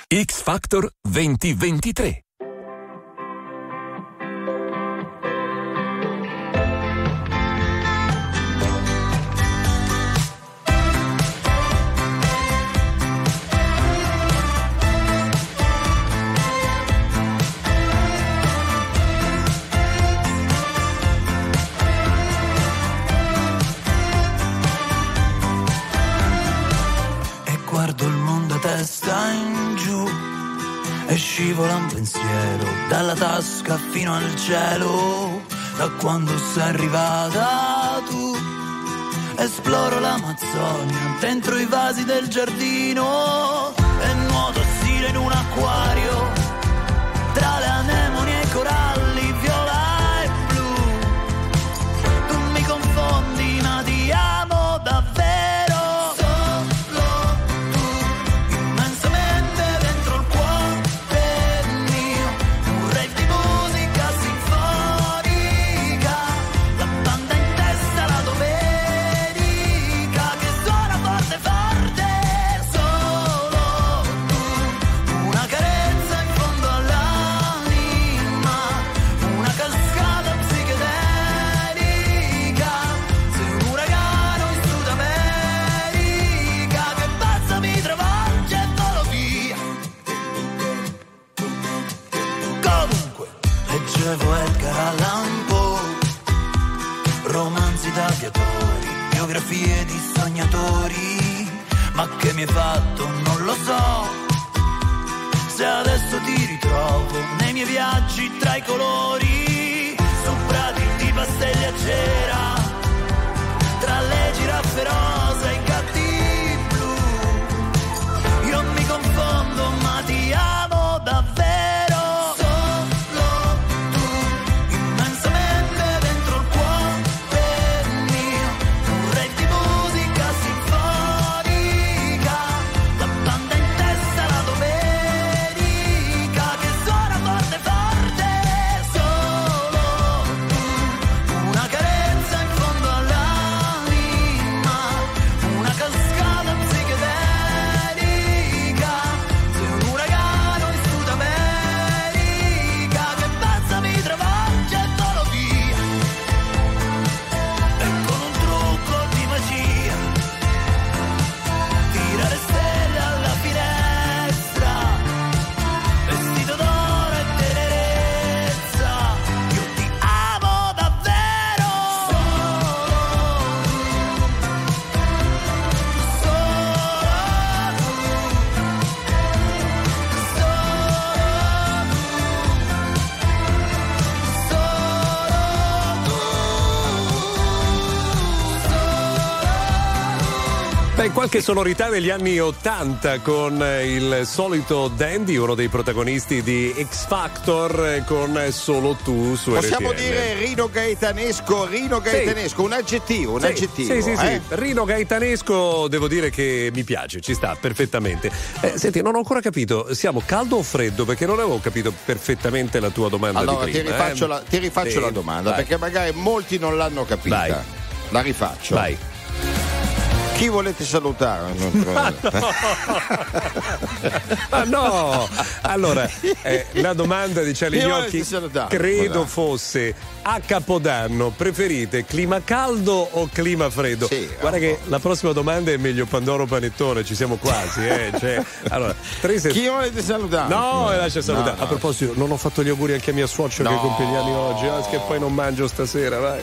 X Factor 2023 fino al cielo, da quando sei arrivata tu. Esploro l'Amazzonia dentro i vasi del giardino e nuoto stile in un acquario fotografie di sognatori, ma che mi hai fatto non lo so. Se adesso ti ritrovo nei miei viaggi tra i colori, su prati di pastelli a cera, tra le giraffe rosa e i gatti blu, io mi confondo mai. Qualche sonorità degli anni 80 con eh, il solito Dandy, uno dei protagonisti di X Factor eh, con Solo tu su Possiamo RTL. dire Rino Gaetanesco, Rino Gaetanesco, un aggettivo, un Sì, aggettivo. Sì, sì, sì. eh? Rino Gaetanesco devo dire che mi piace, ci sta perfettamente. Eh, senti, non ho ancora capito, siamo caldo o freddo? Perché non avevo capito perfettamente la tua domanda Allora di ti prima. rifaccio, eh. la, ti rifaccio Sì, la domanda vai. perché magari molti non l'hanno capita. Vai. La rifaccio. Vai. Chi volete salutare? Ma no! Ma no! Allora, eh, la domanda di Charlie Chi Gnocchi credo fosse a Capodanno preferite clima caldo o clima freddo? Guarda che la prossima domanda è meglio Pandoro Panettone, ci siamo quasi, eh. Cioè, allora, tre se- Chi volete salutare? No, e lascia salutare. No, no. A proposito, non ho fatto gli auguri anche a mia suocera No. che compie gli anni oggi, ah, che poi non mangio stasera, vai.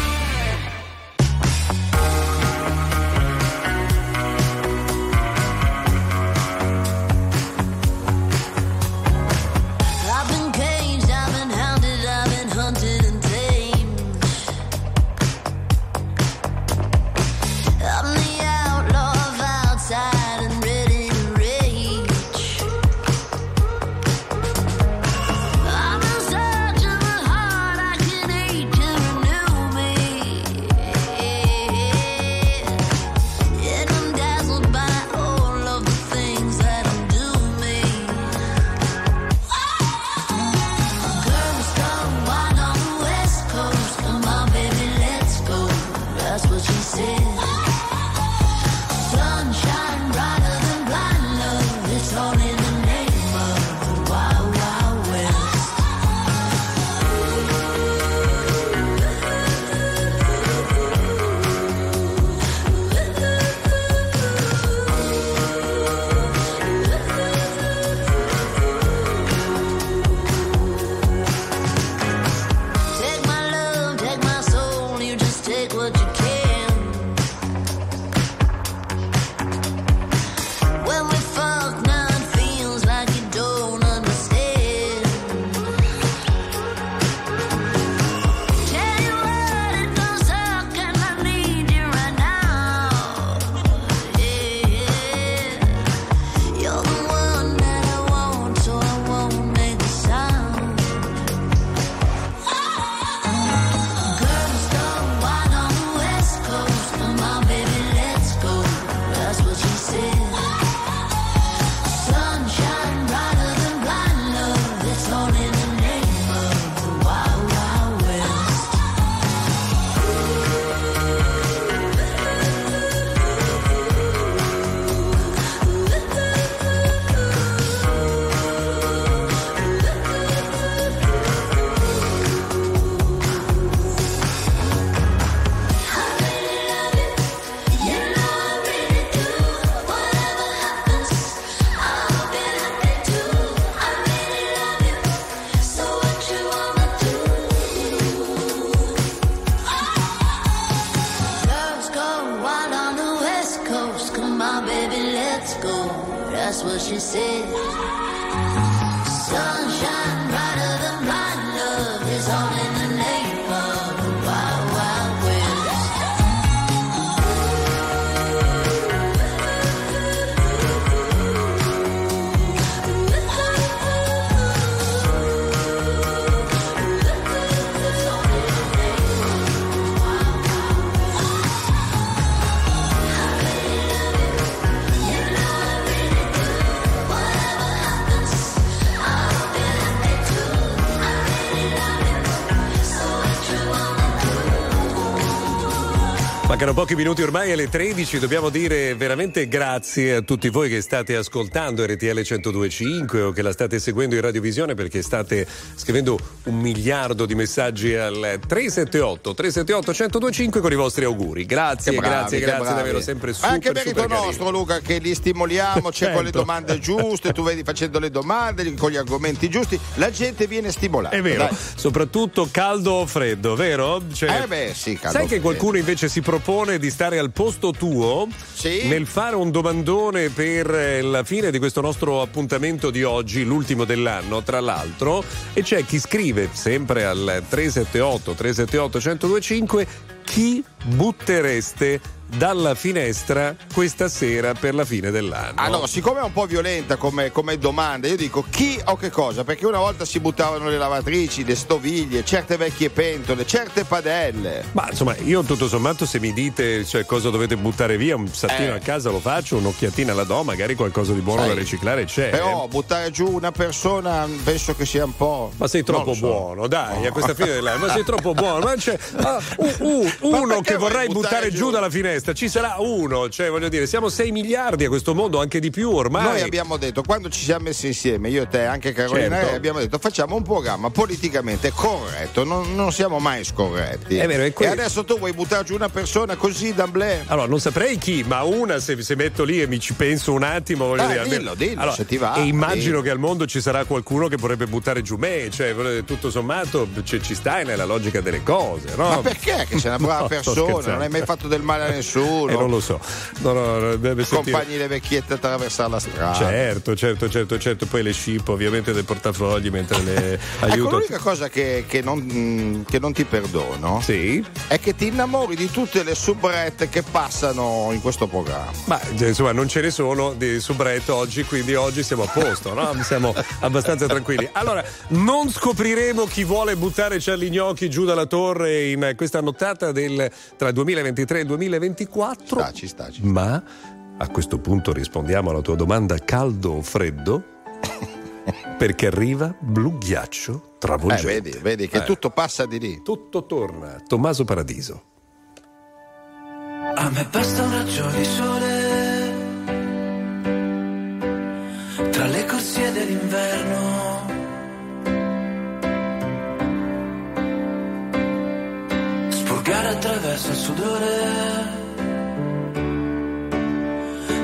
Mancano pochi minuti ormai alle 13, dobbiamo dire veramente grazie a tutti voi che state ascoltando RTL 1025 o che la state seguendo in radiovisione perché state scrivendo un miliardo di messaggi al 378 378 1025 con i vostri auguri. Grazie, bravi, grazie, grazie bravi. davvero sempre super Anche merito nostro, Luca, che li stimoliamo, c'è con le Certo. domande giuste, tu vedi facendo le domande con gli argomenti giusti, la gente viene stimolata. È vero, dai. soprattutto caldo o freddo, vero? Cioè, Eh beh, sì, caldo Sai che qualcuno invece si propone di stare al posto tuo nel fare un domandone per eh, la fine di questo nostro appuntamento di oggi, l'ultimo dell'anno, tra l'altro, e c'è chi scrive sempre al 378 378 1025 chi buttereste dalla finestra questa sera per la fine dell'anno. Allora, siccome è un po' violenta come, come domanda, io dico chi o che cosa? Perché una volta si buttavano le lavatrici, le stoviglie, certe vecchie pentole, certe padelle. Ma insomma, io tutto sommato se mi dite cioè, cosa dovete buttare via, un sattino Eh. a casa lo faccio, un'occhiatina la do, magari qualcosa di buono Sai, da riciclare c'è. Però buttare giù una persona penso che sia un po'. Ma sei troppo so. buono, dai, a questa fine dell'anno, ma sei troppo buono. Ma c'è ah, u- u- Ma uno che vuoi vorrei buttare buttare giù dalla finestra, ci sarà uno, cioè voglio dire, siamo 6 miliardi a questo mondo, anche di più ormai. Noi abbiamo detto, quando ci siamo messi insieme, io e te, anche Carolina, Certo. abbiamo detto facciamo un programma politicamente corretto, non, non siamo mai scorretti. È vero, è que- e adesso tu vuoi buttare giù una persona così d'amblè? Allora, non saprei chi, ma una se, se metto lì e mi ci penso un attimo, voglio Ah, dire. dillo, dillo, se ti va, E immagino dillo. che al mondo ci sarà qualcuno che vorrebbe buttare giù me, cioè, tutto sommato ci, ci stai nella logica delle cose, no? Ma perché? Che sei una brava persona, non hai mai fatto del male a nessuno. Eh, non lo so. No, no, no, deve sentire- Compagni le vecchiette a attraversare la strada. Certo, certo, certo, certo. Poi le scip ovviamente del portafogli mentre le Ecco, aiuto. l'unica cosa che, che non, mm, che non ti perdono è che ti innamori di tutte le soubrette che passano in questo programma. Ma eh, insomma non ce ne sono di subretto oggi, quindi oggi siamo a posto, no? Siamo abbastanza tranquilli. Allora, non scopriremo chi vuole buttare Charlie Gnocchi giù dalla torre in questa nottata del, tra il 2023 e il 2024. ci sta, Ma a questo punto rispondiamo alla tua domanda caldo o freddo? Perché arriva blu ghiaccio Eh, travolgente. vedi, vedi che Eh. tutto passa di lì. Tutto torna. Tommaso Paradiso. A me basta un raggio di sole tra le corsie dell'inverno. Spurgare attraverso il sudore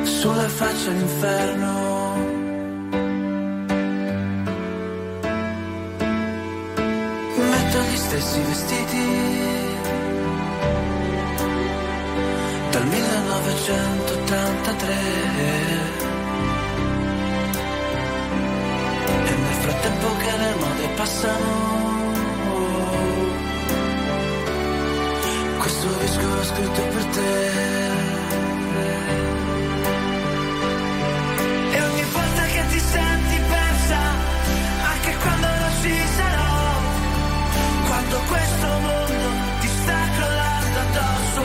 sulla faccia l'inferno. Metto gli stessi vestiti dal 1983 e nel frattempo che le mode passano l'ho scritto per te. E ogni volta che ti senti persa anche quando non ci sarò quando questo mondo ti sta crollando addosso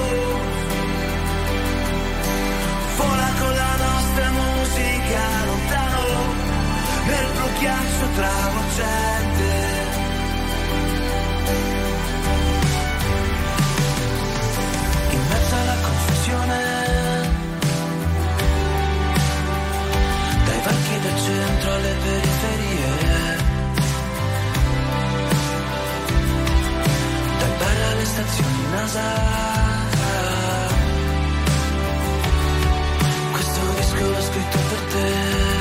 vola la nostra musica lontano bar alle stazioni NASA. Questo disco l'ho scritto per te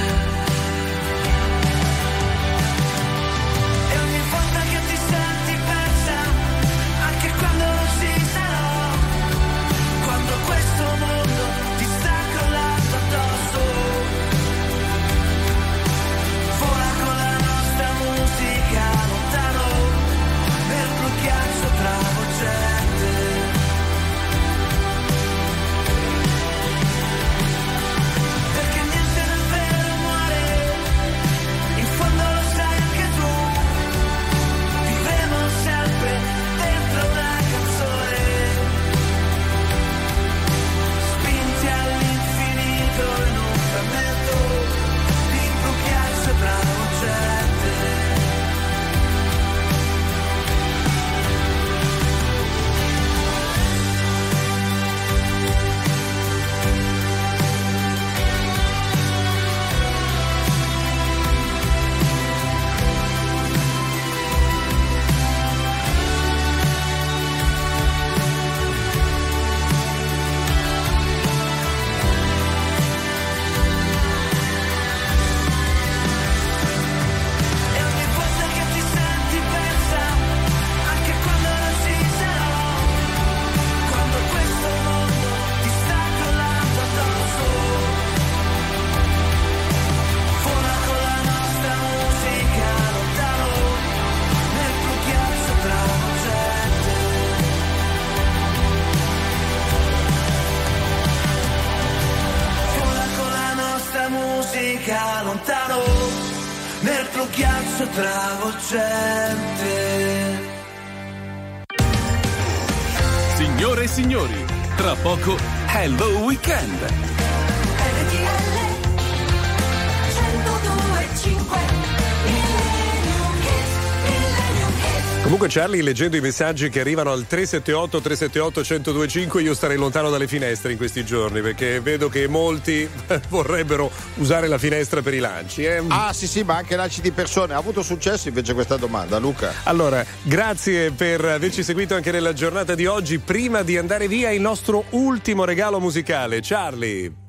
Comunque Charlie, leggendo i messaggi che arrivano al 378 378 1025, io starei lontano dalle finestre in questi giorni perché vedo che molti vorrebbero usare la finestra per i lanci. eh. Ah sì sì, ma anche lanci di persone. Ha avuto successo invece questa domanda, Luca? Allora, grazie per averci seguito anche nella giornata di oggi. Prima di andare via, il nostro ultimo regalo musicale. Charlie.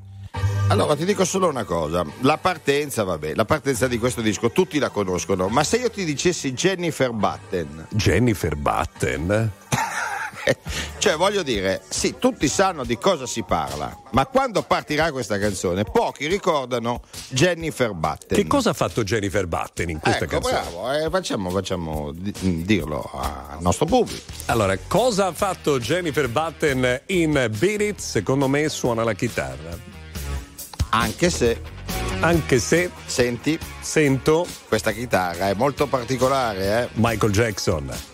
Allora ti dico solo una cosa, la partenza, vabbè, la partenza di questo disco tutti la conoscono, ma se io ti dicessi Jennifer Batten, Jennifer Batten? cioè voglio dire, sì, tutti sanno di cosa si parla, ma quando partirà questa canzone, pochi ricordano Jennifer Batten. Che cosa ha fatto Jennifer Batten in questa ecco, canzone? bravo, eh, facciamo, facciamo di- dirlo al nostro pubblico. Allora, cosa ha fatto Jennifer Batten in Beat It? Secondo me suona la chitarra. Anche se. Anche se. Senti. Sento. Questa chitarra è molto particolare, eh. Michael Jackson.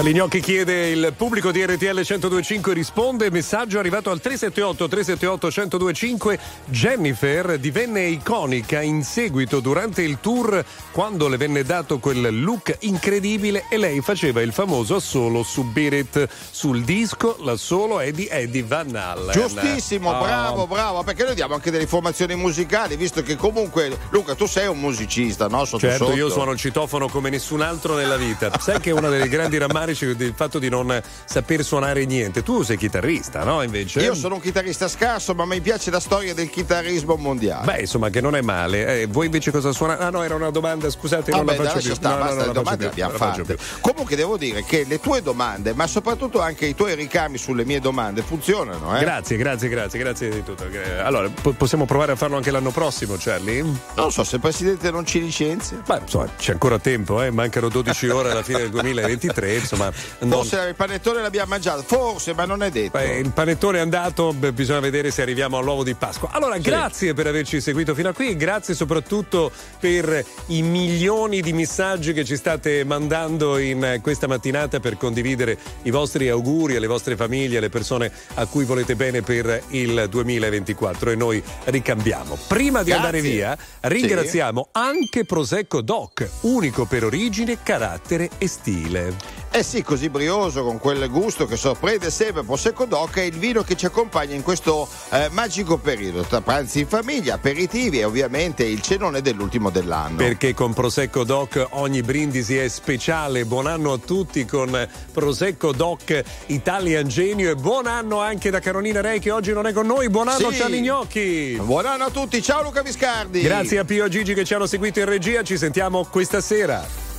Charlie Gnocchi chiede il pubblico di RTL 1025 risponde messaggio arrivato al 378 378 1025 Jennifer divenne iconica in seguito durante il tour quando le venne dato quel look incredibile e lei faceva il famoso assolo su Beat It sul disco l'assolo è di Eddie Van Halen Giustissimo, Oh. bravo, bravo, perché noi diamo anche delle informazioni musicali, visto che comunque, Luca, tu sei un musicista, no? Sotto Certo, sotto. io suono il citofono come nessun altro nella vita. Sai che una delle grandi rammariche rammarici del fatto di non saper suonare niente. Tu sei chitarrista, no? Invece. Io sono un chitarrista scarso, ma mi piace la storia del chitarrismo mondiale. Beh, insomma, che non è male. Eh, voi invece cosa suonate? Ah, no, era una domanda, scusate, non la faccio più. stare, No, no, basta, non le domande abbiamo fatte. Comunque devo dire che le tue domande, ma soprattutto anche i tuoi ricami sulle mie domande funzionano, eh? Grazie, grazie, grazie, grazie di tutto. Allora, po- possiamo provare a farlo anche l'anno prossimo, Charlie? Non so se il presidente non ci licenzia. Beh, insomma, c'è ancora tempo, eh? mancano 12 ore alla fine del 2023, insomma. Non- Forse il panettone l'abbiamo mangiato, forse, ma non è detto. Beh, il panettone è andato, beh, bisogna vedere se arriviamo all'uovo di Pasqua. Allora, grazie per averci seguito fino a qui, grazie soprattutto per i milioni di messaggi che ci state mandando in eh, questa mattinata per condividere i vostri auguri alle vostre famiglie, alle persone a cui volete bene per il 2024 e noi ricambiamo. Prima di Grazie. andare via, ringraziamo anche Prosecco Doc, unico per origine, carattere e stile. Eh sì, così brioso, con quel gusto che sorprende sempre Prosecco Doc è il vino che ci accompagna in questo eh, magico periodo, tra pranzi in famiglia, aperitivi e ovviamente il cenone dell'ultimo dell'anno. Perché con Prosecco Doc ogni brindisi è speciale. Buon anno a tutti con Prosecco Doc Italian Genio e buon anno anche da Carolina Rei che oggi non è con noi. Buon anno Sì. Charlie Gnocchi. Buon anno a tutti, ciao Luca Viscardi. Grazie a Pio e Gigi che ci hanno seguito in regia, ci sentiamo questa sera.